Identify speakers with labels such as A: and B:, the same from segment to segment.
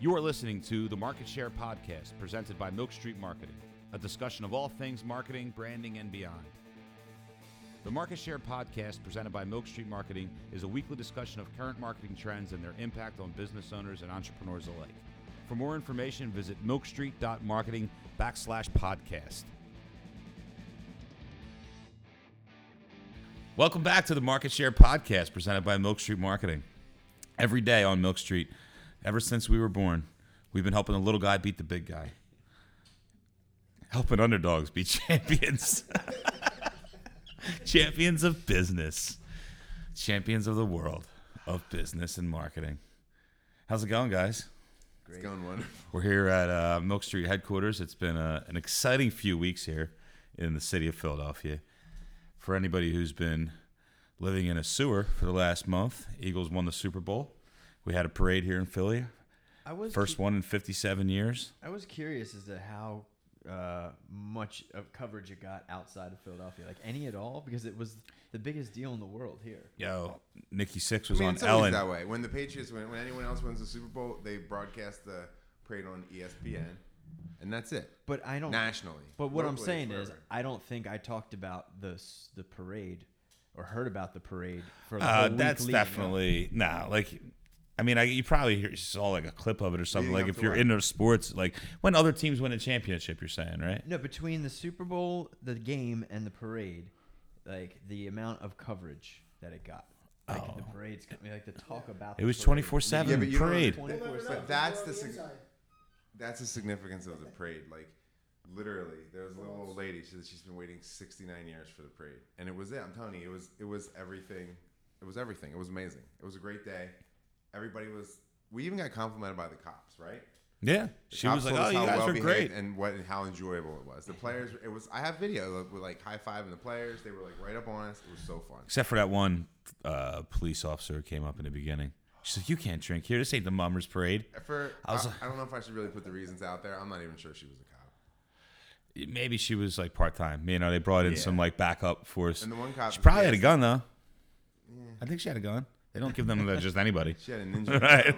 A: You are listening to the Market Share Podcast presented by Milk Street Marketing, a discussion of all things marketing, branding, and beyond. The Market Share Podcast presented by Milk Street Marketing is a weekly discussion of current marketing trends and their impact on business owners and entrepreneurs alike. For more information, visit milkstreet.marketing backslash podcast. Welcome back to the Market Share Podcast presented by Milk Street Marketing. Every day on Milk Street, ever since we were born, we've been helping the little guy beat the big guy, helping underdogs be champions, champions of business, champions of the world of business and marketing. How's it going, guys?
B: It's going wonderful.
A: We're here at uh, Milk Street headquarters. It's been a, an exciting few weeks here in the city of Philadelphia. For anybody who's been living in a sewer for the last month, Eagles won the Super Bowl. We had a parade here in Philly,
C: I was
A: first
C: cu-
A: one in 57 years.
C: I was curious as to how uh, much of coverage it got outside of Philadelphia, like any at all, because it was the biggest deal in the world here.
A: Yo, Nikki Six
B: I
A: was
B: mean,
A: on
B: it's
A: Ellen.
B: that way. When the Patriots win, when anyone else wins the Super Bowl, they broadcast the parade on ESPN, and that's it.
C: But I don't.
B: Nationally.
C: But what I'm
B: Locally,
C: saying is. I don't think I talked about the the parade or heard about the parade for the
A: Uh,
C: whole week
A: that's
C: leading up.
A: definitely nah. Like, I mean, I, you probably hear, saw like a clip of it or something.
B: Leading
A: Like, if you're
B: what?
A: into sports, like when other teams win a championship, you're saying, right?
C: No, between the Super Bowl, the game, and the parade, like the amount of coverage that it got. Like the oh. parade's like the talk about.
A: Oh. It was 24 7
B: Yeah, but you don't
A: parade.
C: 24/7.
B: But that's the sig- that's the significance of the parade. Like, literally, there was a little old lady. She said she's been waiting 69 years for the parade, and it was it. I'm telling you, it was it was everything. It was everything. It was amazing. It was a great day. Everybody was. We even got complimented by the cops, right?
A: Yeah.
B: The
A: She was like, oh, you guys
B: well
A: are great.
B: and what and how enjoyable it was. The players, it was. I have video with like high fiving the players. They were like right up on us. It was so fun.
A: Except for that one uh, police officer came up in the beginning. She's like, you can't drink here. This ain't the Mummers Parade.
B: For
A: I
B: I,
A: was
B: I,
A: like-
B: don't know if I should really put the reasons out there. I'm not even sure she was a cop.
A: Maybe she was like part time. You know, they brought in
B: Yeah.
A: some like backup force.
B: And the one cop,
A: She probably had a gun though. I think she had a gun. They don't give them to just anybody.
B: She had a ninja.
A: Right.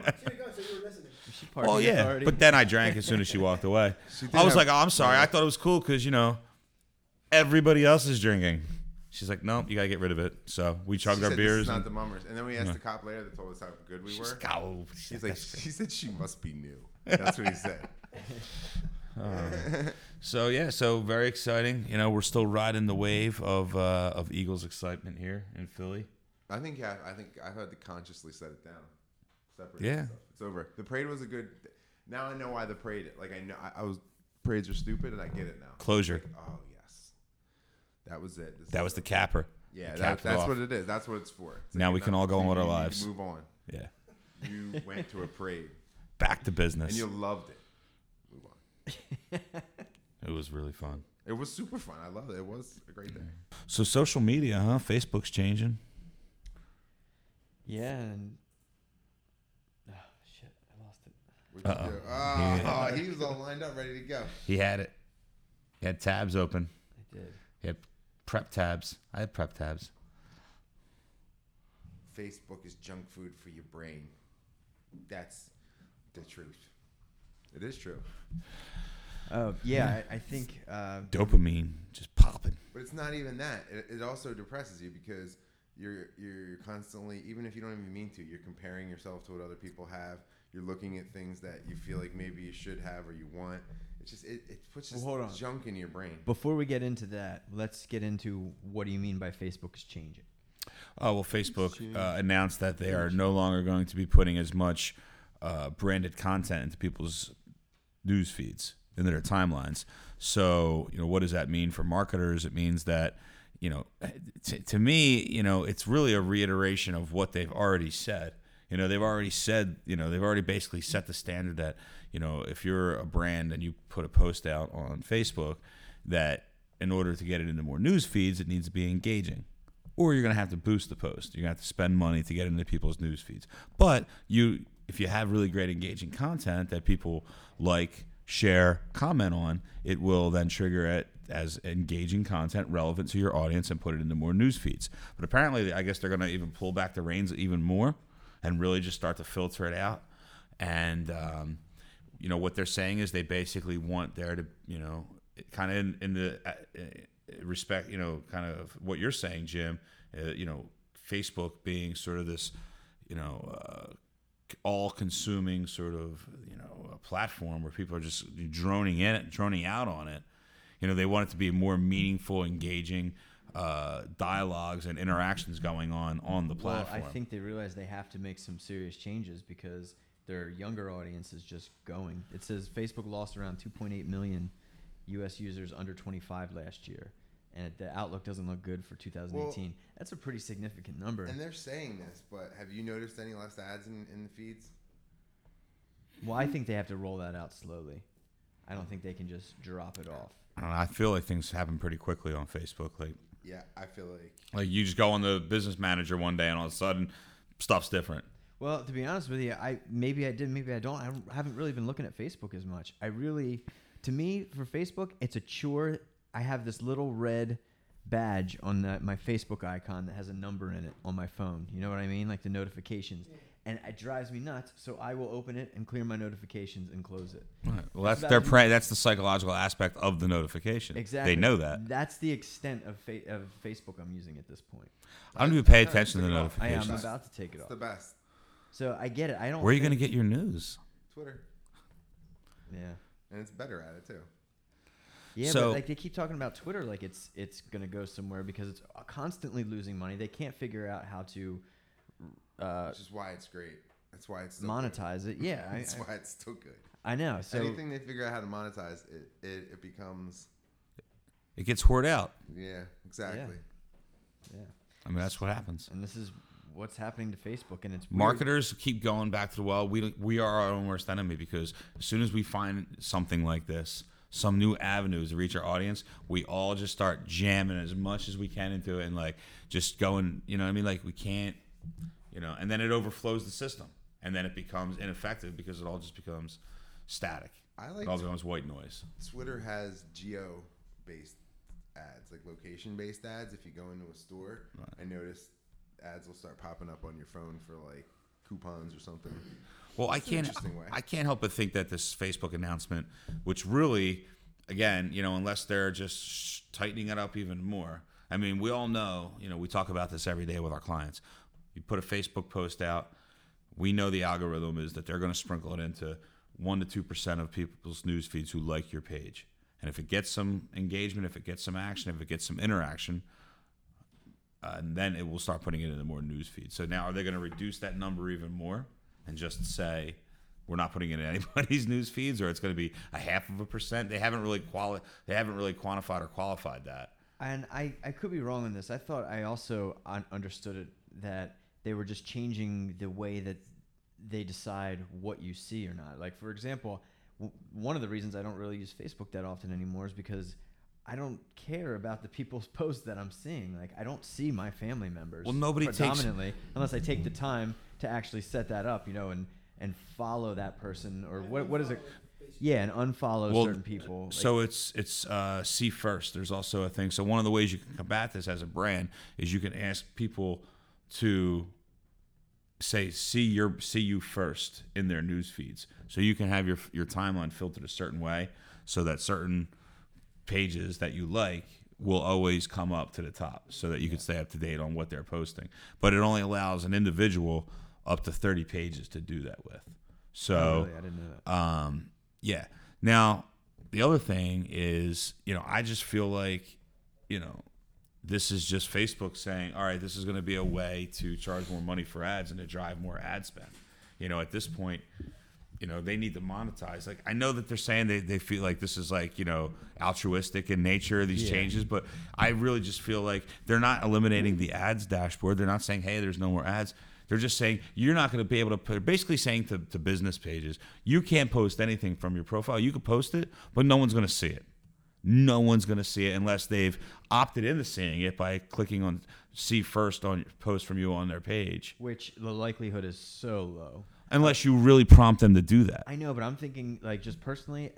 C: She parking
A: Oh yeah,
C: authority.
A: but then I drank as soon as she walked away.
B: She
A: I was
B: have-
A: like, "Oh, I'm sorry. I thought it was cool because you know everybody else is drinking." She's like, "No, you gotta get rid of it." So we
B: She
A: chugged our
B: said,
A: beers.
B: This is not
A: and
B: the mummers. And then we asked the cop later that told us how good we
A: she's
B: were.
A: like, "Oh,
B: He's like, she said she must be new. That's what he said.
A: So yeah, so very exciting. You know, we're still riding the wave of uh, of Eagles excitement here in Philly.
B: I think yeah, I think I had to consciously set it down. Separate
A: Yeah.
B: stuff. It's over. The parade was a good. Now I know why the parade. Like I know I, I was parades are stupid, and I get it now.
A: Closure.
B: Like, oh yes, that was it. This
A: That was the capper.
B: Yeah, that, that's
A: off.
B: what it is. That's what it's for. It's
A: Now
B: like,
A: we can all go on with our
B: you need to
A: lives.
B: Move on.
A: Yeah,
B: You went to a parade
A: back to business.
B: and you loved it. Move on.
A: It was really fun.
B: It was super fun. I loved it. It was a great day.
A: So social media, huh? Facebook's changing.
C: Yeah, and oh, shit, I lost it.
B: What'd you
A: Uh-oh.
B: do? Oh, he was all lined up, ready to go.
A: He had it. He had tabs open.
C: I did.
A: He had prep tabs. I had prep tabs.
B: Facebook is junk food for your brain. That's the truth. It is true.
C: Oh yeah, I, I think uh,
A: Dopamine just popping.
B: But it's not even that. It, it also depresses you because you're you're constantly, even if you don't even mean to, you're comparing yourself to what other people have. You're looking at things that you feel like maybe you should have or you want. It's just it, it puts this
C: Well, hold on.
B: junk in your brain.
C: before we get into that, let's get into what do you mean by Facebook is changing?
A: Oh well, Facebook uh, announced that they are no longer going to be putting as much uh, branded content into people's news feeds into their timelines. So you know, what does that mean for marketers? It means that you know, to, me, you know, it's really a reiteration of what they've already said. You know, they've already said, you know, they've already basically set the standard that, you know, if you're a brand and you put a post out on Facebook, that in order to get it into more news feeds, it needs to be engaging or you're going to have to boost the post. You're going to have to spend money to get into people's news feeds. But you, if you have really great engaging content that people like, share, comment on, it will then trigger it as engaging content relevant to your audience and put it into more news feeds. But apparently, I guess they're going to even pull back the reins even more and really just start to filter it out. And um, you know what they're saying is they basically want there to you know kind of in, in the uh, uh, respect you know kind of what you're saying jim uh, you know facebook being sort of this you know uh, all consuming sort of you know platform where people are just droning in it droning out on it you know they want it to be more meaningful engaging uh, dialogues and interactions going on on the
C: Well,
A: platform
C: I think they realize they have to make some serious changes because their younger audience is just going. It says Facebook lost around 2.8 million U.S. users under 25 last year, and the outlook doesn't look good for 2018. That's a pretty significant number.
B: And they're saying this, but have you noticed any less ads in, in the feeds?
C: Well, I think they have to roll that out slowly. I don't think they can just drop it off.
A: I, don't know, I feel like things happen pretty quickly on facebook like
B: Yeah, I feel like
A: Like you just go on the business manager one day and all of a sudden stuff's different.
C: Well, to be honest with you, I maybe I did, maybe I don't. I haven't really been looking at Facebook as much. I really, to me, for Facebook, it's a chore. I have this little red badge on the, my Facebook icon that has a number in it on my phone. You know what I mean? Like the notifications, and it drives me nuts. So I will open it and clear my notifications and close it.
A: Right. Well, that's
C: That
A: their
C: was-
A: pre- That's the psychological aspect of the notification.
C: Exactly.
A: They know that.
C: That's the extent of fa- of Facebook I'm using at this point.
A: I don't even pay attention to the
B: pretty cool.
C: I am about to take it
B: it's
C: off.
B: the best.
C: So I get it. I don't.
A: Where are you going to get your news?
B: Twitter,
C: Yeah.
B: and it's better at it too.
C: Yeah,
A: So-
C: but like they keep talking about Twitter like it's it's gonna go somewhere because it's constantly losing money. They can't figure out how to uh,
B: Which is why it's great. That's why it's still
C: monetize it. Yeah, I,
B: That's
C: I,
B: why it's still good.
C: I know. So
B: Anything they figure out how to monetize, it it, it becomes
A: It gets hoarded out.
B: yeah exactly.
C: yeah,
A: I mean, that's what happens.
C: and this is what's happening to Facebook, and it's weird.
A: Marketers keep going back to the well. We we are our own worst enemy because as soon as we find something like this, some new avenues to reach our audience, we all just start jamming as much as we can into it and like just going. You know, what I mean, like we can't. You know, and then it overflows the system, and then it becomes ineffective because it all just becomes static.
B: I like It
A: all becomes white noise.
B: Twitter has geo based ads, like location based ads. If you go into a store, I noticed ads will start popping up on your phone for like coupons or something.
A: Well, I can't.
B: interesting way.
A: I can't help but think that this Facebook announcement, which really, again, you know, unless they're just tightening it up even more. I mean, we all know. You know, we talk about this every day with our clients. You put a Facebook post out. We know the algorithm is that they're going to sprinkle it into one to two percent of people's news feeds who like your page. And if it gets some engagement, if it gets some action, if it gets some interaction, uh, and then it will start putting it into more news feeds. So now, are they going to reduce that number even more and just say we're not putting it in anybody's news feeds, or it's going to be a half of a percent? They haven't really quali- They haven't really quantified or qualified that.
C: And I, I could be wrong on this. I thought I also un- understood it that they were just changing the way that they decide what you see or not. Like, for example, w- one of the reasons I don't really use Facebook that often anymore is because I don't care about the people's posts that I'm seeing. Like, I don't see my family members.
A: Well, nobody takes-
C: predominantly unless I take the time to actually set that up, you know, and and follow that person or what what is it? Yeah, and unfollow
A: Well,
C: certain people. Like,
A: so it's it's uh, see first. There's also a thing. So one of the ways you can combat this as a brand is you can ask people to say see your see you first in their news feeds. So you can have your your timeline filtered a certain way so that certain pages that you like will always come up to the top so that you can stay up to date on what they're posting. But it only allows an individual up to 30 pages to do that with. So
C: oh, really? I didn't know that.
A: um, yeah. Now, the other thing is, you know, I just feel like, you know, this is just Facebook saying, all right, this is going to be a way to charge more money for ads and to drive more ad spend. You know, at this point, you know, they need to monetize. Like, I know that they're saying they, they feel like this is like, you know, altruistic in nature, these
C: Yeah.
A: changes, but I really just feel like they're not eliminating the ads dashboard. They're not saying, hey, there's no more ads. They're just saying you're not going to be able to put. Basically, saying to, to business pages, you can't post anything from your profile. You could post it, but no one's going to see it. No one's going to see it unless they've opted into seeing it by clicking on see first on post from you on their page.
C: Which the likelihood is so low.
A: Unless you really prompt them to do that.
C: I know, but I'm thinking like just personally.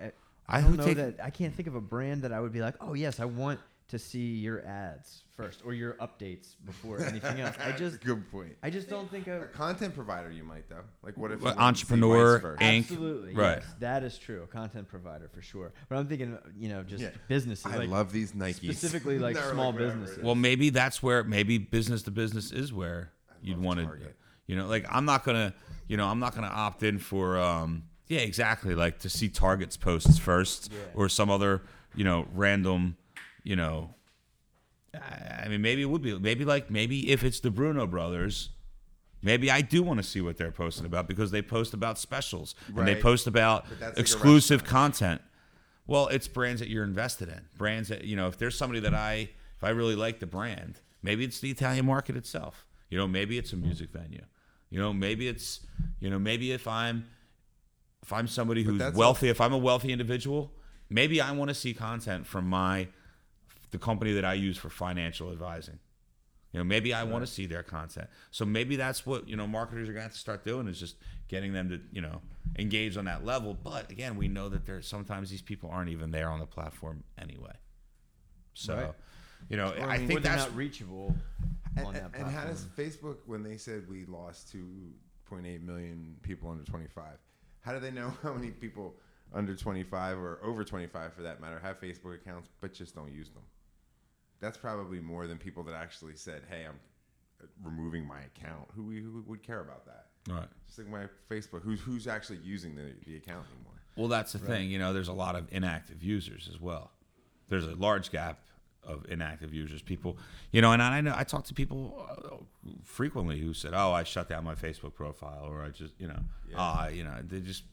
C: I, don't know
A: take-
C: that I can't think of a brand that I would be like, oh yes, I want to see your ads first or your updates before anything else. I just
B: good point.
C: I just don't think
B: a content provider, you might though. Like, what if you
A: Well,
B: wanted to see
A: entrepreneur,
B: vice?
A: Inc.
C: Absolutely,
A: Right.
C: Yes, that is true. A content provider for sure. But I'm thinking, you know, just
B: Yeah.
C: businesses.
B: I
C: like,
B: love these Nikes.
C: specifically, like, small
B: whatever it
C: businesses.
A: Well, maybe that's where maybe business to business is where you'd want to, you know, like I'm not gonna, you know, I'm not gonna opt in for, um, yeah, exactly, like to see Target's posts first
C: Yeah.
A: or some other, you know, random, you know, I mean, maybe it would be, maybe like maybe if it's Di Bruno brothers. Maybe I do want to see what they're posting about because they post about specials and they post about exclusive content. Well, it's brands that you're invested in. Brands that you know, if there's somebody that I if I really like the brand, maybe it's the Italian market itself. You know, maybe it's a music venue. You know, maybe it's you know, maybe if I'm if I'm somebody who's wealthy, if I'm a wealthy individual, maybe I want to see content from my the company that I use for financial advising. You know, maybe I want to see their content. So maybe that's what, you know, marketers are going to have to start doing is just getting them to, you know, engage on that level. But again, we know that there's sometimes these people aren't even there on the platform anyway. So,
C: Right.
A: you know,
B: Well,
A: I,
B: I mean,
A: think
C: when they're
A: that's
C: not reachable
B: And,
C: on that
B: and how does Facebook, when they said we lost 2.8 million people under 25, how do they know how many people under 25 or over 25 for that matter have Facebook accounts but just don't use them? That's probably more than people that actually said, "Hey, I'm uh, removing my account." Who, who would care about that?
A: right.
B: Just like my Facebook, who's who's actually using the, the account anymore?
A: Well, that's the thing. You know, there's a lot of inactive users as well. There's a large gap of inactive users. People, you know, and I know I talk to people uh, frequently who said, "Oh, I shut down my Facebook profile," or I just, you know,
B: Yeah.
A: ah, you know, they just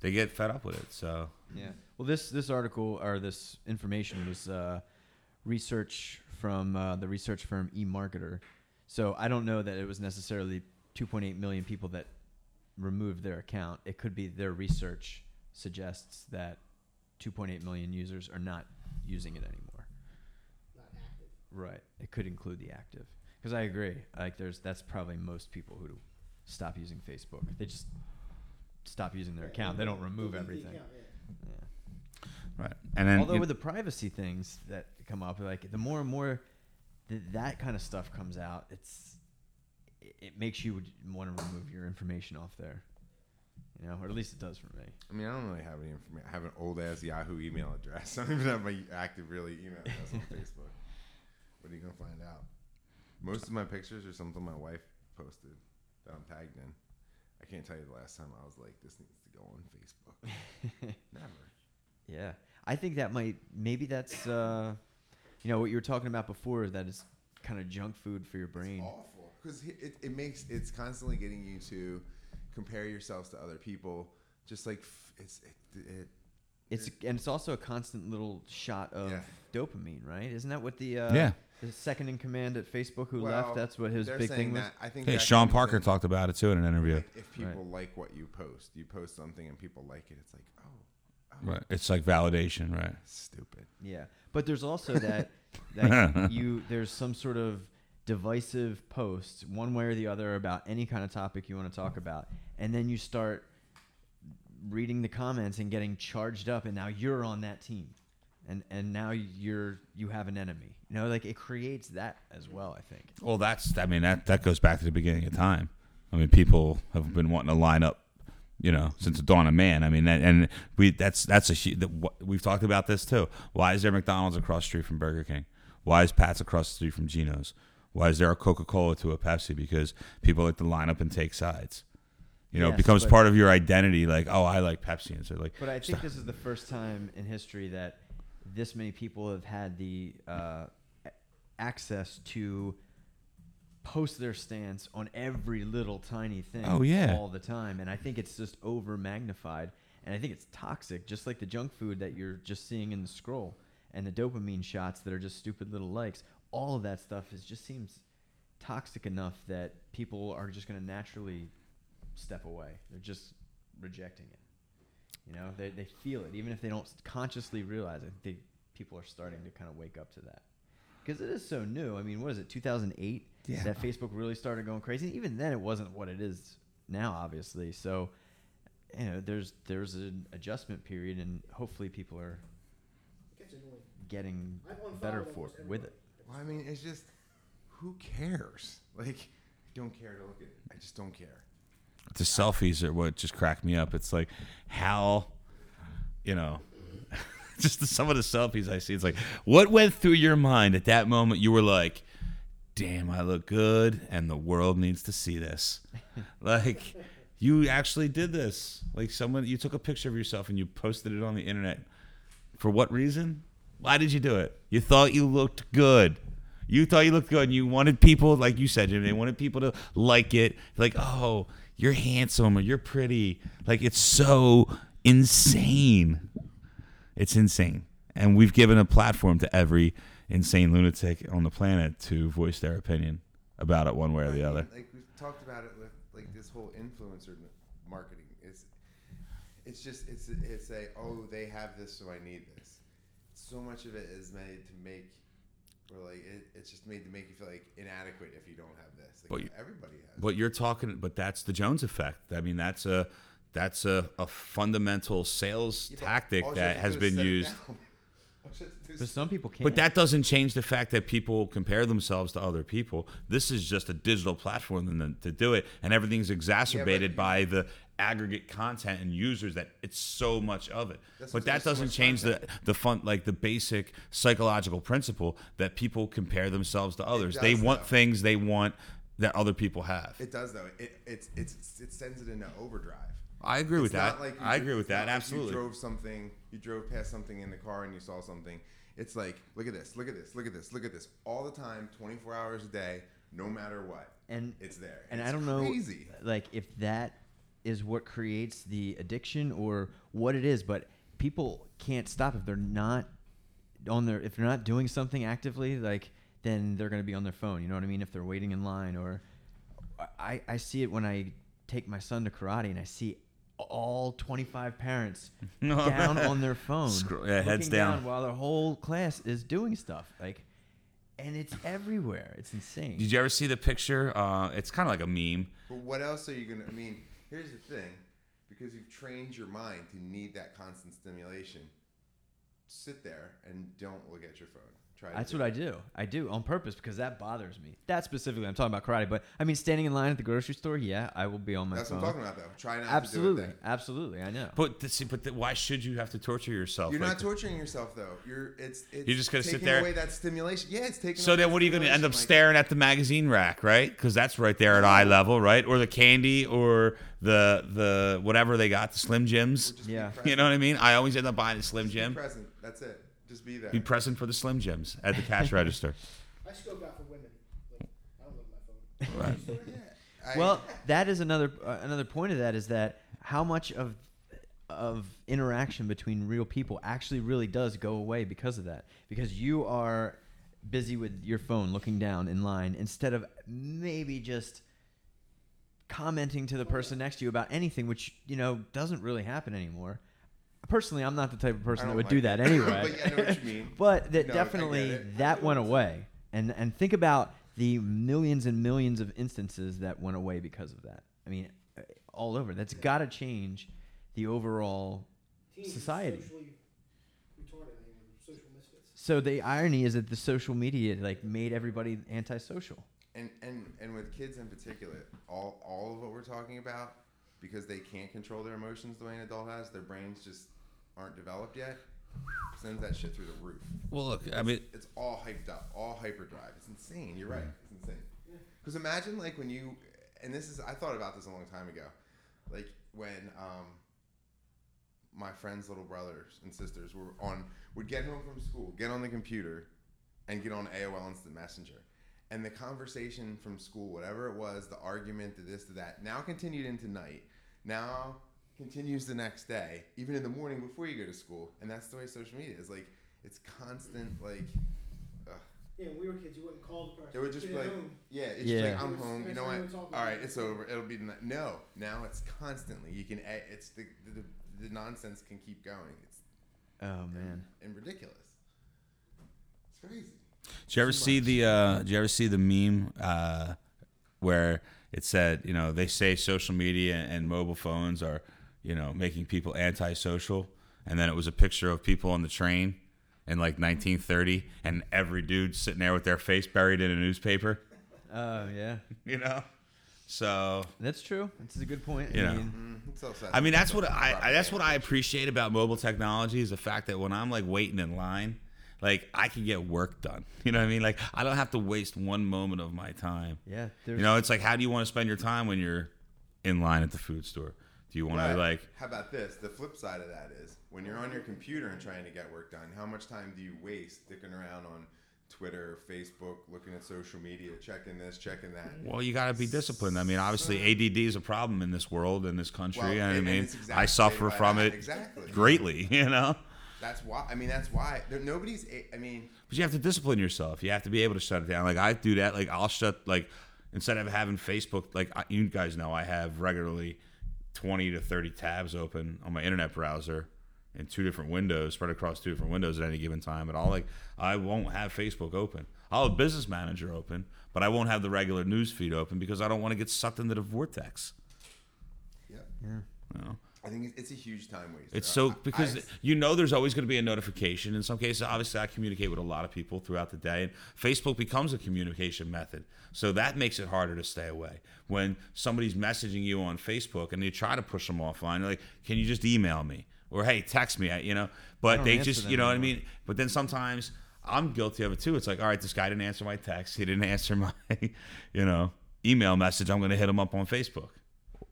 A: they get fed up with it. So
C: Yeah. Well, this this article or this information was uh, research from uh, the research firm eMarketer. So I don't know that it was necessarily 2.8 million people that removed their account. It could be their research suggests that 2.8 million users are not using it anymore.
D: not active.
C: Right. It could include the active. Because I agree. Like, there's that's probably most people who stop using Facebook. They just stop using their
D: Yeah,
C: account. They don't remove
D: the
C: everything.
D: account, yeah.
C: Yeah.
A: Right, and then
C: Although
A: you-
C: with the privacy things that come up, like the more and more th- that kind of stuff comes out, it's it, it makes you want to remove your information off there. You know, or at least it does for me.
B: I mean, I don't really have any information. I have an old ass Yahoo email address. I don't even have my active really email address on Facebook. What are you gonna find out? Most of my pictures are something my wife posted that I'm tagged in. I can't tell you the last time I was like, this needs to go on Facebook. Never.
C: Yeah, I think that might maybe that's uh, you know what you were talking about before that is kind of junk food for your brain.
B: Awful. Because it, it makes it's constantly getting you to compare yourselves to other people. Just like f- it's it, it
C: It's and it's also a constant little shot of
B: Yeah.
C: dopamine, right? Isn't that what the uh,
A: Yeah.
C: the second in command at Facebook who
B: well,
C: left? That's what his big
B: saying
C: thing was.
B: I think
A: hey, Sean Parker talked about it too in an interview.
B: Like, if people like what you post, you post something and people like it, it's like, oh
A: Right, it's like validation, right?
B: stupid.
C: Yeah, but there's also that that you there's some sort of divisive post one way or the other about any kind of topic you want to talk about, and then you start reading the comments and getting charged up, and now you're on that team, and and now you're you have an enemy. You know, like it creates that as well. I think.
A: Well, that's I mean that that goes back to the beginning of time. I mean, people have been wanting to line up, you know, since the dawn of man. I mean, that, and we that's that's a that, we've talked about this too. Why is there McDonald's across the street from Burger King? Why is Pat's across the street from Geno's? Why is there a Coca Cola to a Pepsi? Because people like to line up and take sides. You know, it becomes part of your identity. Like, oh, I like Pepsi, and so like,
C: But I think this is the first time in history that this many people have had the uh, access to post their stance on every little tiny thing
A: Oh, yeah.
C: all the time. And I think it's just over magnified. And I think it's toxic, just like the junk food that you're just seeing in the scroll and the dopamine shots that are just stupid little likes. All of that stuff is just seems toxic enough that people are just going to naturally step away. They're just rejecting it. You know, they, they feel it, even if they don't consciously realize it. They, people are starting to kind of wake up to that because it is so new. I mean, what is it, 2008?
A: Yeah.
C: That Facebook really started going crazy. Even then, it wasn't what it is now, obviously. So, you know, there's there's an adjustment period, and hopefully, people are
D: It gets annoying.
C: getting better for
D: everybody.
C: with it.
B: Well, I mean, it's just who cares? Like, I don't care to look at it. I just don't care.
A: The selfies are what just cracked me up. It's like how, you know, just the, some of the selfies I see. It's like, what went through your mind at that moment? You were like, "Damn, I look good, and the world needs to see this." like, you actually did this. Like, someone you took a picture of yourself and you posted it on the internet. For what reason? Why did you do it? You thought you looked good. You thought you looked good, and you wanted people, like you said, Jim. They wanted people to like it. Like, oh, you're handsome or you're pretty. Like, it's so insane. It's insane, and we've given a platform to every insane lunatic on the planet to voice their opinion about it, one way or the other.
B: Like we've talked about it with like this whole influencer marketing. It's it's just it's it's a oh they have this so I need this. So much of it is made to make or like it, it's just made to make you feel like inadequate if you don't have this. Like
A: But you-
B: everybody has.
A: But you're talking, but that's the Jones effect. I mean, that's a that's a, a fundamental sales
B: Yeah,
A: tactic that has been used.
B: down. All you have to do is
C: But some people can't.
A: But that doesn't change the fact that people compare themselves to other people. This is just a digital platform to, to do it, and everything's exacerbated
B: you-
A: by the aggregate content and users that it's so much of it. But that doesn't
B: much
A: change the
B: content.
A: the fun like the basic psychological principle that people compare themselves to others. they want
B: though.
A: things they want that other people have.
B: It does though. It it's it's it sends it into overdrive.
A: I agree with
B: It's not
A: that.
B: like you
A: I
B: dr-
A: agree with
B: it's not
A: that.
B: like
A: Absolutely.
B: You drove something. You drove past something in the car and you saw something. It's like, look at this, look at this, look at this, look at this, all the time, 24 hours a day, no matter what.
C: and
B: It's there.
C: and
B: It's
C: I don't know, like if that is what creates the addiction or what it is, but people can't stop if they're not on their if they're not doing something actively, like then they're going to be on their phone. You know what I mean? If they're waiting in line, or I I see it when I take my son to karate and I see all 25 parents down on their phone,
A: Scroll- yeah, heads
C: looking
A: down.
C: while their whole class is doing stuff like. And it's everywhere. It's insane.
A: Did you ever see the picture? Uh, it's kind of like a meme.
B: But what else are you gonna? I mean, here's the thing, because you've trained your mind to need that constant stimulation. Sit there and don't look at your phone. Try. to
C: That's
B: do
C: what I do. I do on purpose because that bothers me. That specifically, I'm talking about karate. But I mean, standing in line at the grocery store, yeah, I will be on my
B: That's
C: phone.
B: what I'm talking about, though. Try not
C: absolutely,
B: to do it.
C: absolutely. I know.
A: But th- see, but th- why should you have to torture yourself?
B: You're
A: like
B: not torturing yourself, though. You're it's it's
A: You're just gonna sit
B: taking
A: there-
B: away that stimulation. Yeah, it's taking.
A: So
B: away
A: then, what are you going to end up
B: like-
A: staring at the magazine rack, right? Because that's right there at eye level, right? Or the candy, or the the whatever they got, the Slim Jims.
C: Yeah.
A: You know what I mean? I always end up buying a Slim
B: Just
A: Jim.
B: present. That's it. Just be there.
A: Be present for the Slim Jims at the cash register.
D: I still got for women. Like, I don't look at my phone.
A: Right.
B: I-
C: Well, that is another uh, another point of that is that how much of of interaction between real people actually really does go away because of that. Because you are busy with your phone looking down in line instead of maybe just commenting to the person next to you about anything which, you know, doesn't really happen anymore. Personally, I'm not the type of person that would
B: like
C: do
B: it.
C: that anyway.
B: But yeah, I know what you mean.
C: But that
B: No,
C: definitely that went away, and and think about the millions and millions of instances that went away because of that. I mean, uh, all over. That's got to change the overall
D: Teens
C: society.
D: Retarded. I mean, social misfits.
C: So the irony is that the social media like made everybody antisocial.
B: and and and with kids in particular, all all of what we're talking about, because they can't control their emotions the way an adult has, their brains just aren't developed yet. Sends that shit through the roof.
A: Well, look, I mean,
B: It's all hyped up, all hyperdrive. It's insane. You're right. It's insane. Because imagine like when you, and this is I thought about this a long time ago, like when um, my friends' little brothers and sisters were on would get home from school, get on the computer, and get on AOL Instant Messenger, and the conversation from school, whatever it was, the argument, the this, the that, now continued into night. Now continues the next day, even in the morning before you go to school, and that's the way social media is. Like it's constant, like. ugh.
D: Yeah, when we were kids, you wouldn't call the person.
B: It would just be like,
D: home.
B: yeah, it's
C: Yeah.
B: just like I'm home. You know what? All right, it's over. It'll be the. No, now it's constantly. You can. It's the the, the nonsense can keep going. It's
C: Oh man.
B: and ridiculous. It's crazy.
A: Did you ever see the uh, Did you ever see the meme uh, where it said, you know, they say social media and mobile phones are, you know, making people antisocial, and then it was a picture of people on the train, in like 1930, and every dude sitting there with their face buried in a newspaper.
C: Oh yeah,
A: You know, so
C: that's true. That's a good point.
A: You
C: I
A: know.
C: mean,
B: Mm, it's all.
A: I mean, that's what I, I that's what I appreciate about mobile technology is the fact that when I'm like waiting in line, like I can get work done. You know what I mean? Like I don't have to waste one moment of my time.
C: yeah,
A: You know, it's like how do you want to spend your time when you're in line at the food store? Do you want
B: Right.
A: to like
B: How about this? The flip side of that is when you're on your computer and trying to get work done, how much time do you waste sticking around on Twitter, Facebook, looking at social media, checking this, checking that? Mm.
A: well, you got to be disciplined. I mean, obviously ADD is a problem in this world in this country.
B: Well,
A: and I mean,
B: it's
A: I suffer from
B: that.
A: it
B: Exactly.
A: greatly, you know?
B: That's why. I mean, that's why there, nobody's. Eh, I mean,
A: But you have to discipline yourself. You have to be able to shut it down. Like I do that. Like I'll shut like instead of having Facebook. Like I, you guys know, I have regularly twenty to thirty tabs open on my internet browser in two different windows, spread across two different windows at any given time. And I'll like I won't have Facebook open. I'll have Business Manager open, but I won't have the regular news feed open because I don't want to get sucked into the vortex.
B: yeah.
C: yeah.
A: You know?
B: I think it's, it's a huge time waste.
A: It's so because
B: I-
A: you know there's always going to be a notification. In some cases, obviously, I communicate with a lot of people throughout the day, and Facebook becomes a communication method. So that makes it harder to stay away. When somebody's messaging you on Facebook and you try to push them offline, you're like, "Can you just email me?" or "Hey, text me," you know. But they just, you know what I mean. But then sometimes I'm guilty of it too. It's like, all right, this guy didn't answer my text. He didn't answer my, you know, email message. I'm going to hit him up on Facebook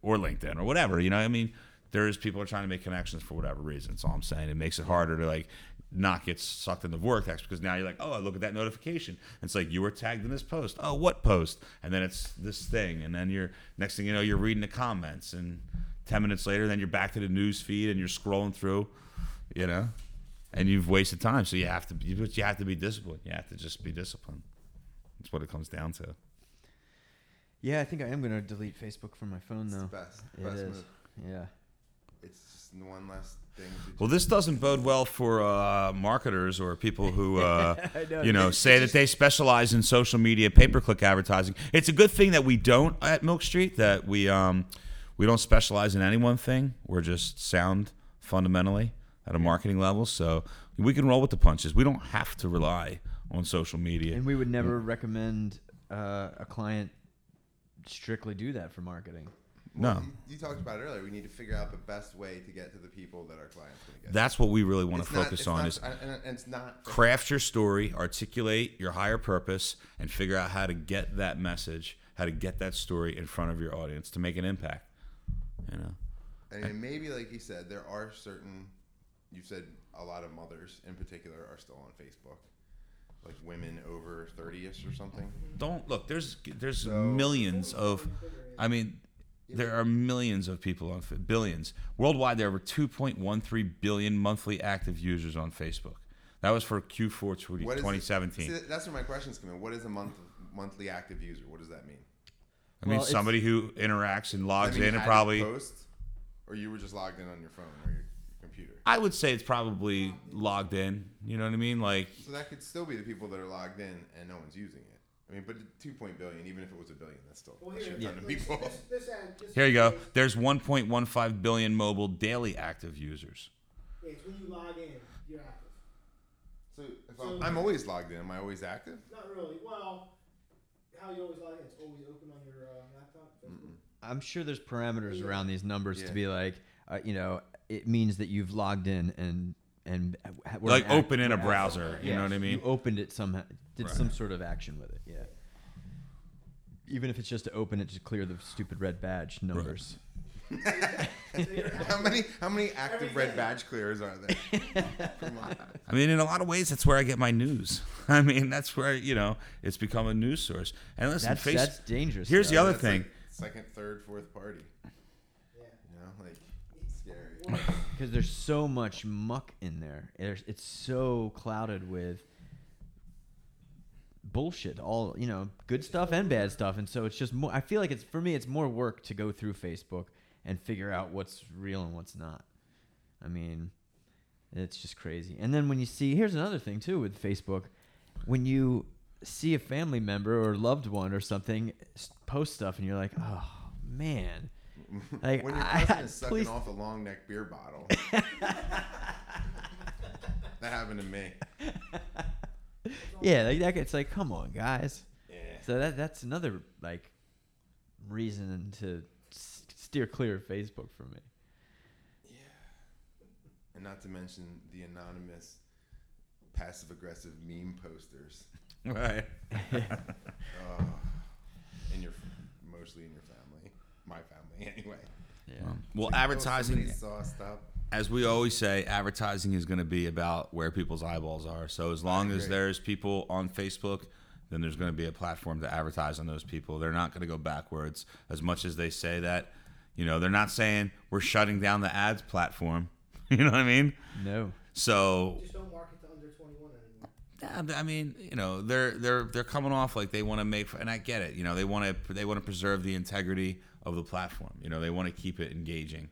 A: or LinkedIn or whatever. You know, what I mean, there's people are trying to make connections for whatever reason. That's all I'm saying. It makes it harder to like not get sucked into vortex because now you're like, oh, I look at that notification. It's like you were tagged in this post. Oh, what post? And then it's this thing, and then you're next thing you know, you're reading the comments, and ten minutes later, then you're back to the news feed and you're scrolling through, you know, and you've wasted time. So you have to, be, but you have to be disciplined. You have to just be disciplined. That's what it comes down to.
C: Yeah, I think I am gonna delete Facebook from my phone
B: It's the
C: though.
B: best.
C: It
B: best
C: is.
B: move.
C: Yeah.
B: It's just one less thing. To
A: Well, this doesn't bode well for uh, marketers or people who, uh,
C: know.
A: you know, say that they specialize in social media pay-per-click advertising. It's a good thing that we don't at Milk Street. That we um, we don't specialize in any one thing. We're just sound fundamentally at a marketing level, so we can roll with the punches. We don't have to rely on social media.
C: And we would never recommend uh, a client strictly do that for marketing.
B: Well,
A: No.
B: You, you talked about it earlier. We need to figure out the best way to get to the people that our clients going to get.
A: That's what we really want to
B: not-
A: focus
B: it's
A: on
B: not-
A: is
B: and, and it's not.
A: craft your story, articulate your higher purpose, and figure out how to get that message, how to get that story in front of your audience to make an impact. You know,
B: And maybe, like you said, there are certain. You said a lot of mothers, in particular, are still on Facebook, like women over thirty-ish or something.
A: don't look. There's there's
B: So-
A: millions of, I mean, there are millions of people on Fa- billions worldwide. There were 2.13 billion monthly active users on Facebook. That was for Q4 20,
B: What is
A: 2017.
B: See, that's where my questions come in. What is a month monthly active user? What does that mean?
A: I mean,
C: Well,
A: somebody who interacts and logs in and probably.
B: you post, or you were just logged in on your phone or your computer.
A: I would say it's probably logged in. You know what I mean? Like
B: So that could still be the people that are logged in and no one's using it. I mean, but two point billion, even if it was a billion, that's still
D: Well,
B: a
D: here,
B: shit ton of people.
D: this, this end, this
A: Here you go. There's 1.15 billion mobile daily active users.
D: yeah, It's when you log in, you're active.
B: So if
D: So-
B: I'm, I'm always logged in, am I always active?
D: Not really. Well, how you always log in? It's always open on your uh, laptop. Facebook?
C: I'm sure there's parameters around these numbers
B: Yeah.
C: to be like, uh, you know, it means that you've logged in and and were
A: Like
C: an
A: open in a
C: were
A: browser. You
C: Yeah,
A: know what I mean?
C: You opened it somehow, did
A: Right.
C: some sort of action with it. Yeah. Even if it's just to open it to clear the stupid red badge numbers.
B: how many how many active red badge clearers are there?
A: I mean, in a lot of ways, that's where I get my news. I mean, that's where you know it's become a news source. And listen,
C: That's
A: face,
C: that's dangerous.
A: here's the other
B: That's
A: thing.
B: like second, third, fourth party.
D: Yeah.
B: You know, like it's scary.
C: Because there's so much muck in there. There's, it's so clouded with bullshit. All you know, good stuff and bad stuff, and so it's just more. I feel like it's for me. It's more work to go through Facebook and figure out what's real and what's not. I mean, it's just crazy. And then when you see, here's another thing too with Facebook, when you see a family member or loved one or something post stuff, and you're like, oh man. Like,
B: when your
C: I-
B: cousin is sucking
C: please-
B: off a long neck beer bottle. that happened to me.
C: yeah, like that. It's like, come on, guys.
B: Yeah.
C: So that that's another like reason to s- steer clear of Facebook for me. Yeah.
B: And not to mention the anonymous passive aggressive meme posters.
A: Right.
B: Oh, in your mostly in your family. My family anyway.
C: Yeah.
A: Um, well,
B: Like,
A: advertising,
B: sauced up.
A: as we always say, advertising is going to be about where people's eyeballs are. So as long as there's people on Facebook, then there's going to be a platform to advertise on those people. They're not going to go backwards as much as they say that. You know, they're not saying we're shutting down the ads platform. You know what I mean?
C: No.
A: So
D: Just don't market to under 21 anymore.
A: Yeah, I mean, you know, they're they're they're coming off like they want to make, and I get it. You know, they want to they want to preserve the integrity of the platform. You know, they want to keep it engaging.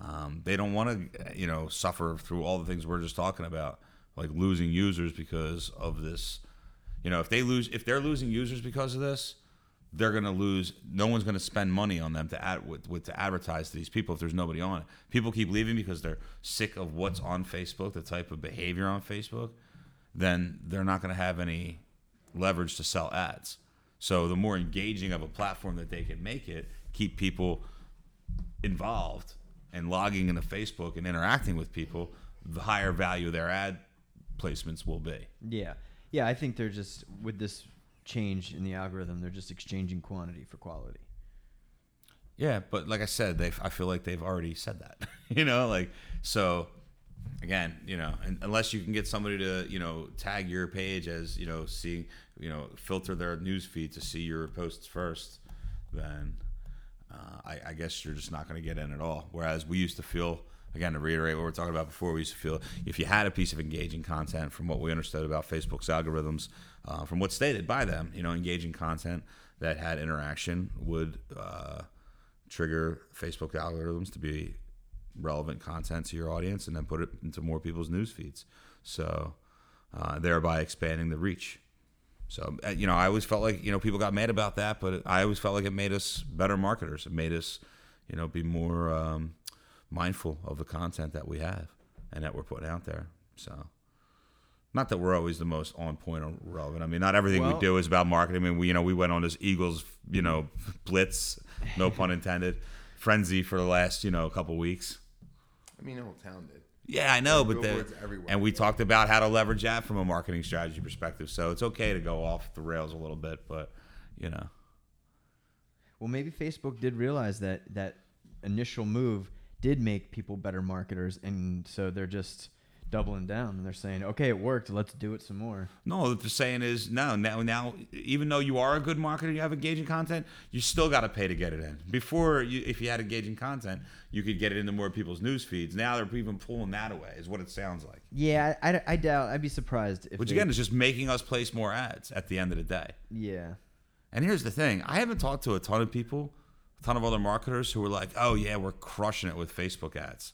A: Um, they don't want to, you know, suffer through all the things we're just talking about, like losing users because of this. You know, if they lose, if they're losing users because of this, they're going to lose. No one's going to spend money on them to ad, with, with to advertise to these people if there's nobody on it. People keep leaving because they're sick of what's on Facebook, the type of behavior on Facebook. Then they're not going to have any leverage to sell ads. So the more engaging of a platform that they can make it, keep people involved and logging into Facebook and interacting with people, the higher value their ad placements will be.
C: Yeah. Yeah, I think they're just with this change in the algorithm, they're just exchanging quantity for quality.
A: Yeah, but like I said, they I feel like they've already said that. you know, like so again, you know, and unless you can get somebody to, you know, tag your page as, you know, seeing, you know, filter their news feed to see your posts first, then uh, I, I guess you're just not going to get in at all. Whereas we used to feel, again, to reiterate what we were talking about before, we used to feel if you had a piece of engaging content from what we understood about Facebook's algorithms, uh, from what's stated by them, you know, engaging content that had interaction would uh, trigger Facebook algorithms to be relevant content to your audience and then put it into more people's news feeds. So, uh, thereby expanding the reach. So, uh, you know, I always felt like, you know, people got mad about that, but I always felt like it made us better marketers. It made us, you know, be more um, mindful of the content that we have and that we're putting out there. So, not that we're always the most on point or relevant. I mean, not everything
C: Well-
A: we do is about marketing. I mean, we, you know, we went on this Eagles, you know, blitz, no pun intended, frenzy for the last, you know, couple weeks.
B: I mean, the whole town did.
A: Yeah, I know, but the,
B: everywhere.
A: and we talked about how to leverage that from a marketing strategy perspective. So it's okay to go off the rails a little bit, but you know,
C: Well, maybe Facebook did realize that that initial move did make people better marketers, and so they're just doubling down and they're saying, "Okay, it worked. Let's do it some more."
A: no, what they're saying is no, now, now, even though you are a good marketer, you have engaging content, you still got to pay to get it in. Before, you, if you had engaging content, you could get it into more people's news feeds. Now they're even pulling that away, is what it sounds like.
C: Yeah, I, I, doubt. I'd be surprised if.
A: Which
C: they-
A: again is just making us place more ads at the end of the day.
C: yeah,
A: And here's the thing: I haven't talked to a ton of people, a ton of other marketers who were like, "Oh yeah, we're crushing it with Facebook ads."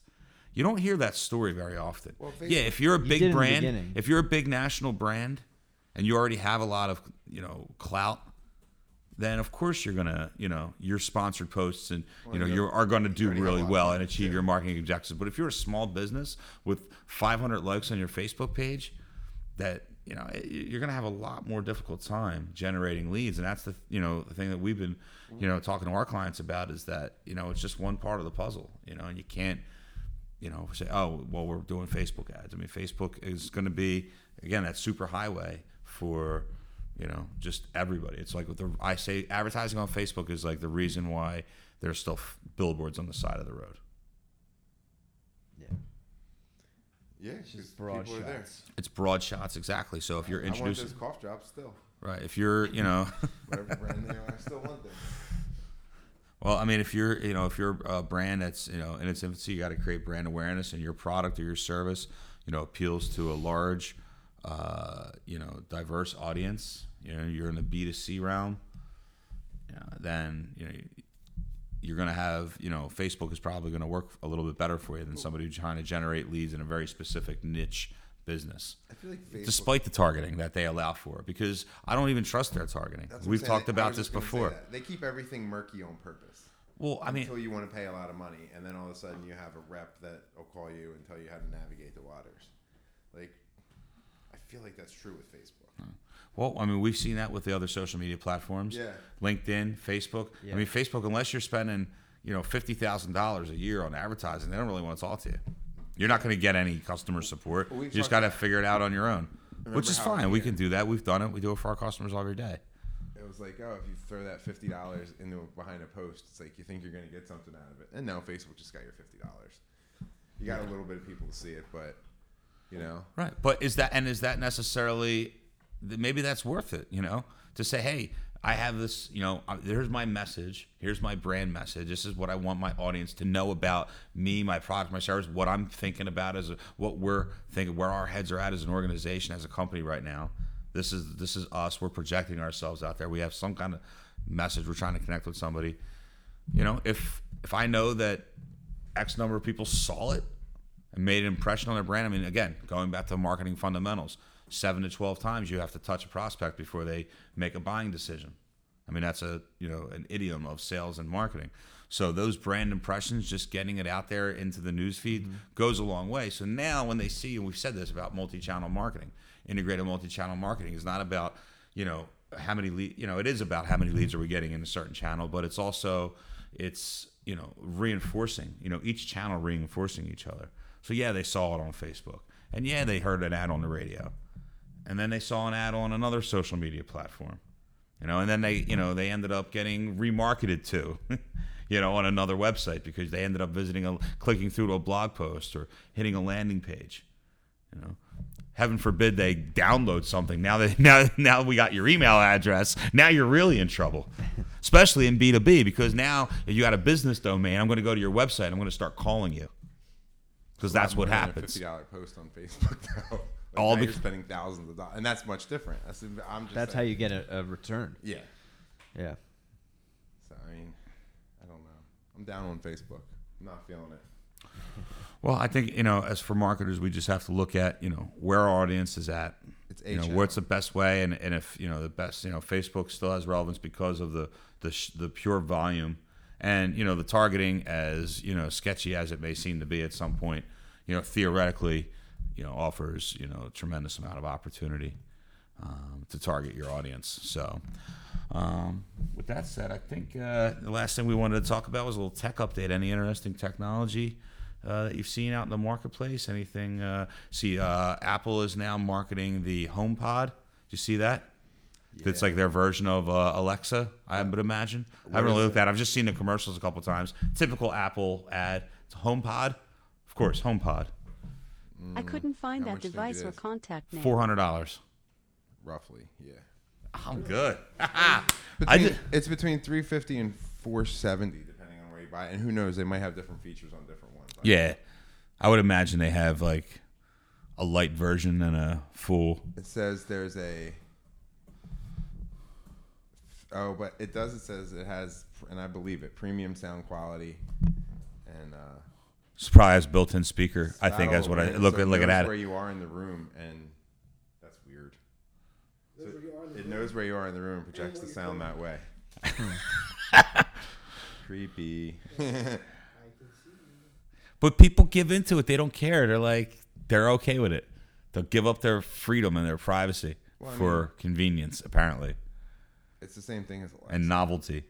A: You don't hear that story very often.
B: Well,
A: yeah, if you're a
C: You
A: big
C: did in the
A: brand, if you're a big national brand, and you already have a lot of you know clout, then of course you're gonna you know your sponsored posts and you know
B: you
A: are going to do
B: already have a
A: really well and achieve your marketing objectives. But if you're a small business with 500 likes on your Facebook page, that you know it- you're going to have a lot more difficult time generating leads and that's the you know the thing that we've been you know talking to our clients about is that you know it's just one part of the puzzle you know and you can't you know say oh well we're doing facebook ads i mean facebook is going to be again that super highway for you know just everybody it's like the i say advertising on facebook is like the reason why there's still f- billboards on the side of the road
C: yeah.
B: Yeah,
C: It's just broad
B: people are there.
C: shots.
A: it's broad shots exactly so if you're introducing,
B: I want
A: introducing
B: those cough drops still.
A: right if you're you know
B: Whatever brand they are, I still want them.
A: Well, I mean, if you're, you know, if you're a brand that's, you know, in its infancy, you got to create brand awareness, and your product or your service, you know, appeals to a large, uh, you know, diverse audience. You know, you're in the B 2 C realm. Then you know you're going to have, you know, Facebook is probably going to work a little bit better for you than somebody who's trying to generate leads in a very specific niche business.
B: I feel like Facebook.
A: Despite the targeting that they allow for, because I don't even trust their targeting.
B: That's
A: We've
B: saying.
A: talked
B: I
A: about this
B: just gonna say
A: before.
B: They keep everything murky on purpose.
A: Well, I mean,
B: until you want to pay a lot of money, and then all of a sudden you have a rep that will call you and tell you how to navigate the waters. Like, I feel like that's true with Facebook. Hmm.
A: Well, I mean, we've seen that with the other social media platforms.
B: Yeah.
A: LinkedIn, Facebook.
C: Yeah.
A: I mean, Facebook, unless you're spending, you know, fifty thousand dollars a year on advertising, they don't really want to talk to you. You're not going to get any customer support.
B: We
A: you just got to figure it out on your own, which is fine. We
B: yeah.
A: can do that. We've done it. We do it for our customers every day.
B: It was like, oh, if you throw that fifty dollars into behind a post, it's like you think you're gonna get something out of it. And now Facebook just got your fifty dollars. You got a little bit of people to see it, but you know,
A: Right. But is that and is that necessarily maybe that's worth it, you know, to say, "Hey, I have this, you know, uh, here's my message. Here's my brand message. This is what I want my audience to know about me, my product, my service, what I'm thinking about as a, what we're thinking, where our heads are at as an organization, as a company right now. This is this is us. We're projecting ourselves out there. We have some kind of message. We're trying to connect with somebody. You know, if if I know that X number of people saw it and made an impression on their brand. I mean, again, going back to marketing fundamentals, seven to twelve times you have to touch a prospect before they make a buying decision. I mean, that's a you know an idiom of sales and marketing. So those brand impressions, just getting it out there into the newsfeed, mm-hmm. goes a long way. So now when they see, and we've said this about multi-channel marketing, integrated multi-channel marketing is not about you know how many lead, you know it is about how many leads are we getting in a certain channel, but it's also it's you know reinforcing you know each channel reinforcing each other. So yeah, they saw it on Facebook, and yeah, they heard an ad on the radio, and then they saw an ad on another social media platform, you know, and then they you know they ended up getting remarketed to, you know, on another website because they ended up visiting a clicking through to a blog post or hitting a landing page, you know. Heaven forbid they download something. Now that now now we got your email address. Now you're really in trouble, especially in B two B because now if you got a business domain, I'm going to go to your website. I'm going to start calling you because that's what happens.
B: Fifty dollar post on Facebook though. Like
A: All
B: now
A: bec-
B: you're spending thousands of dollars, and that's much different. That's I'm just
C: That's how you get a, a return.
B: Yeah.
C: Yeah.
B: So I mean, I don't know. I'm down on Facebook. I'm not feeling it.
A: Well, I think you know, as for marketers, we just have to look at you know where our audience is at.
B: It's
A: you know what's the best way, and, and if you know the best, you know, Facebook still has relevance because of the the sh- the pure volume, and you know the targeting, as you know, sketchy as it may seem to be at some point, you know, theoretically, you know, offers you know a tremendous amount of opportunity um, to target your audience. So. Um, with that said, I think uh, the last thing we wanted to talk about was a little tech update. Any interesting technology uh, that you've seen out in the marketplace? Anything? Uh, see, uh, Apple is now marketing the HomePod. Did you see that? It's
B: Yeah.
A: like their version of uh, Alexa, I would imagine. I haven't really looked at. it. I've just seen the commercials a couple times. Typical Apple ad. It's HomePod, of course. HomePod,
E: I couldn't find
B: Mm.
E: That
B: much do you think
E: device or
B: is?
E: contact name.
A: four hundred dollars.
B: Roughly, yeah.
A: I'm good. I
B: Between,
A: did,
B: it's between 350 and 470, depending on where you buy it. And who knows? They might have different features on different ones. I-
A: yeah, I would imagine they have like a light version and a full.
B: It says there's a. Oh, but it does. It says it has, and I believe it, premium sound quality, and uh,
A: It's probably has built-in speaker. I think that's what I look
B: so
A: at.
B: it
A: Look at
B: knows
A: that.
B: Where you are in the room, and that's weird.
D: Those where you are in the
B: It
D: room.
B: knows where you are in the room, and projects the sound that way. Creepy.
D: I can see.
A: But people give into it. They don't care. They're like they're okay with it. They'll give up their freedom and their privacy
B: Well, I
A: for convenience, apparently,
B: it's the same thing as Alexa.
A: and novelty.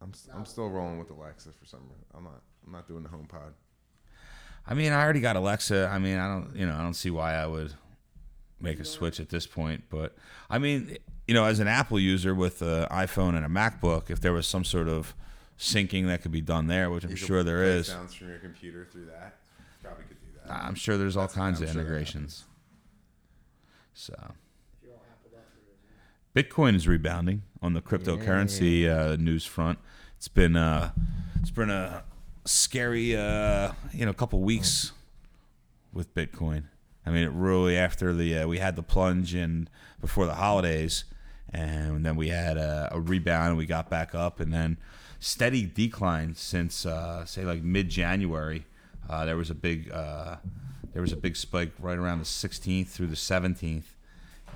B: I'm, I'm still rolling with Alexa for some reason. I'm not. I'm not doing the HomePod.
A: I mean, I already got Alexa. I mean, I don't, you know, I don't see why I would make a switch at this point. But I mean, you know, as an Apple user with an iPhone and a MacBook, if there was some sort of syncing that could be done there, which I'm
B: You
A: sure there is.
B: Sounds from your computer through that. Probably could do that.
A: I'm sure there's all
B: That's-
A: kinds of
B: sure
A: integrations. So.
D: If you're all Apple up for it.
A: Bitcoin is rebounding on the cryptocurrency uh, news front. It's been uh, it's been a scary uh, you know couple weeks with Bitcoin. I mean, it really after the uh, we had the plunge in before the holidays, and then we had a, a rebound. We got back up, and then steady decline since uh, say like mid January. Uh, there was a big uh, there was a big spike right around the 16th through the 17th.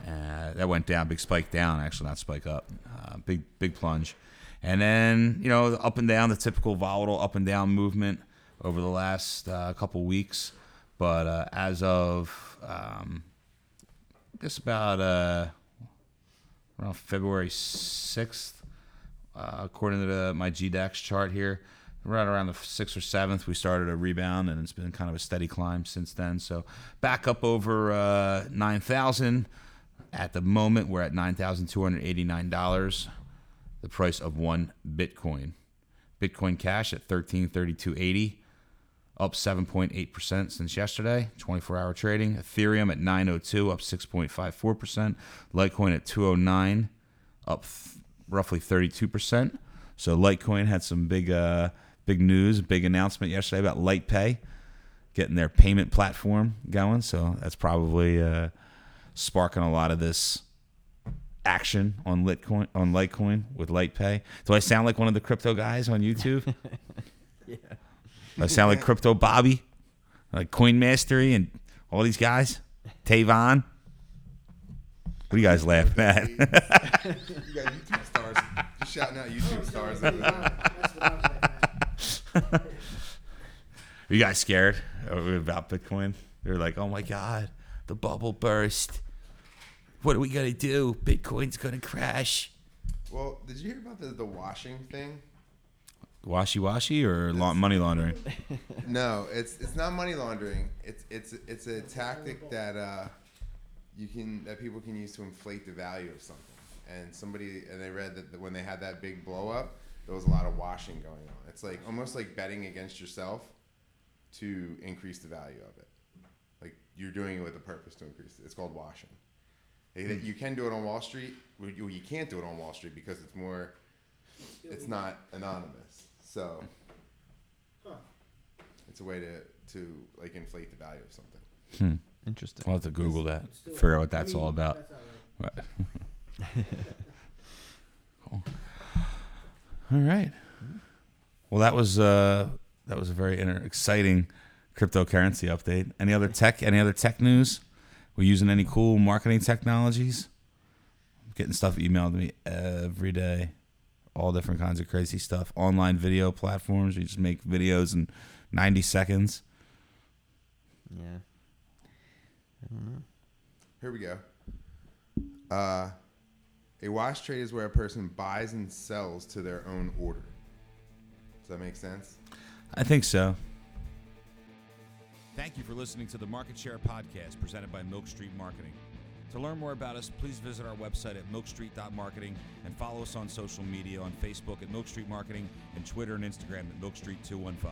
A: Uh, that went down, big spike down, actually not spike up, uh, big big plunge, and then you know up and down the typical volatile up and down movement over the last uh, couple weeks. But uh, as of um, guess about uh, around February 6th, uh, according to the, my GDAX chart here. Right around the 6th or 7th, we started a rebound, and it's been kind of a steady climb since then. So back up over uh, 9,000. At the moment, we're at $9,289, the price of one Bitcoin. Bitcoin Cash at 1332.80 up 7.8% since yesterday, 24 hour trading. Ethereum at 902, up 6.54%. Litecoin at 209, up roughly 32%. So Litecoin had some big, uh, big news, big announcement yesterday about LitePay getting their payment platform going. So that's probably uh, sparking a lot of this action on Litecoin on Litecoin with LitePay. Do I sound like one of the crypto guys on YouTube?
C: Yeah.
A: I sound like Crypto Bobby, like Coin Mastery, and all these guys. Tavon. What are you guys laughing at?
B: You got YouTube stars. Just shouting out YouTube oh, stars. over there.
D: That's what I was laughing at.
A: Are you guys scared about Bitcoin? They're like, oh my God, the bubble burst. What are we going to do? Bitcoin's going to crash.
B: Well, did you hear about the, the washing thing?
A: Washy washy or la- money laundering?
B: No, it's it's not money laundering. It's it's it's a tactic that uh, you can that people can use to inflate the value of something. And somebody and they read that when they had that big blow up, there was a lot of washing going on. It's like almost like betting against yourself to increase the value of it. Like you're doing it with a purpose to increase it. It's called washing. They- You can do it on Wall Street. Well, You you can't do it on Wall Street because it's more. It's not anonymous. So
D: Huh.
B: it's a way to to like inflate the value of something.
A: Hmm.
C: Interesting.
A: I'll have to Google that. Figure out what that's all about.
D: that's all right.
A: Cool. All right. Well, that was uh, that was a very inter- exciting cryptocurrency update. Any other tech? Any other tech news? We using any cool marketing technologies? Getting stuff emailed to me every day. All different kinds of crazy stuff. Online video platforms. You just make videos in ninety seconds.
C: Yeah. I don't know.
B: Here we go. Uh, a wash trade is where a person buys and sells to their own order. Does that make sense?
A: I think so. Thank you for listening to the Market Share Podcast presented by Milk Street Marketing. To learn more about us, please visit our website at milkstreet.marketing and follow us on social media on Facebook at Milk Street Marketing and Twitter and Instagram at Milk Street 215.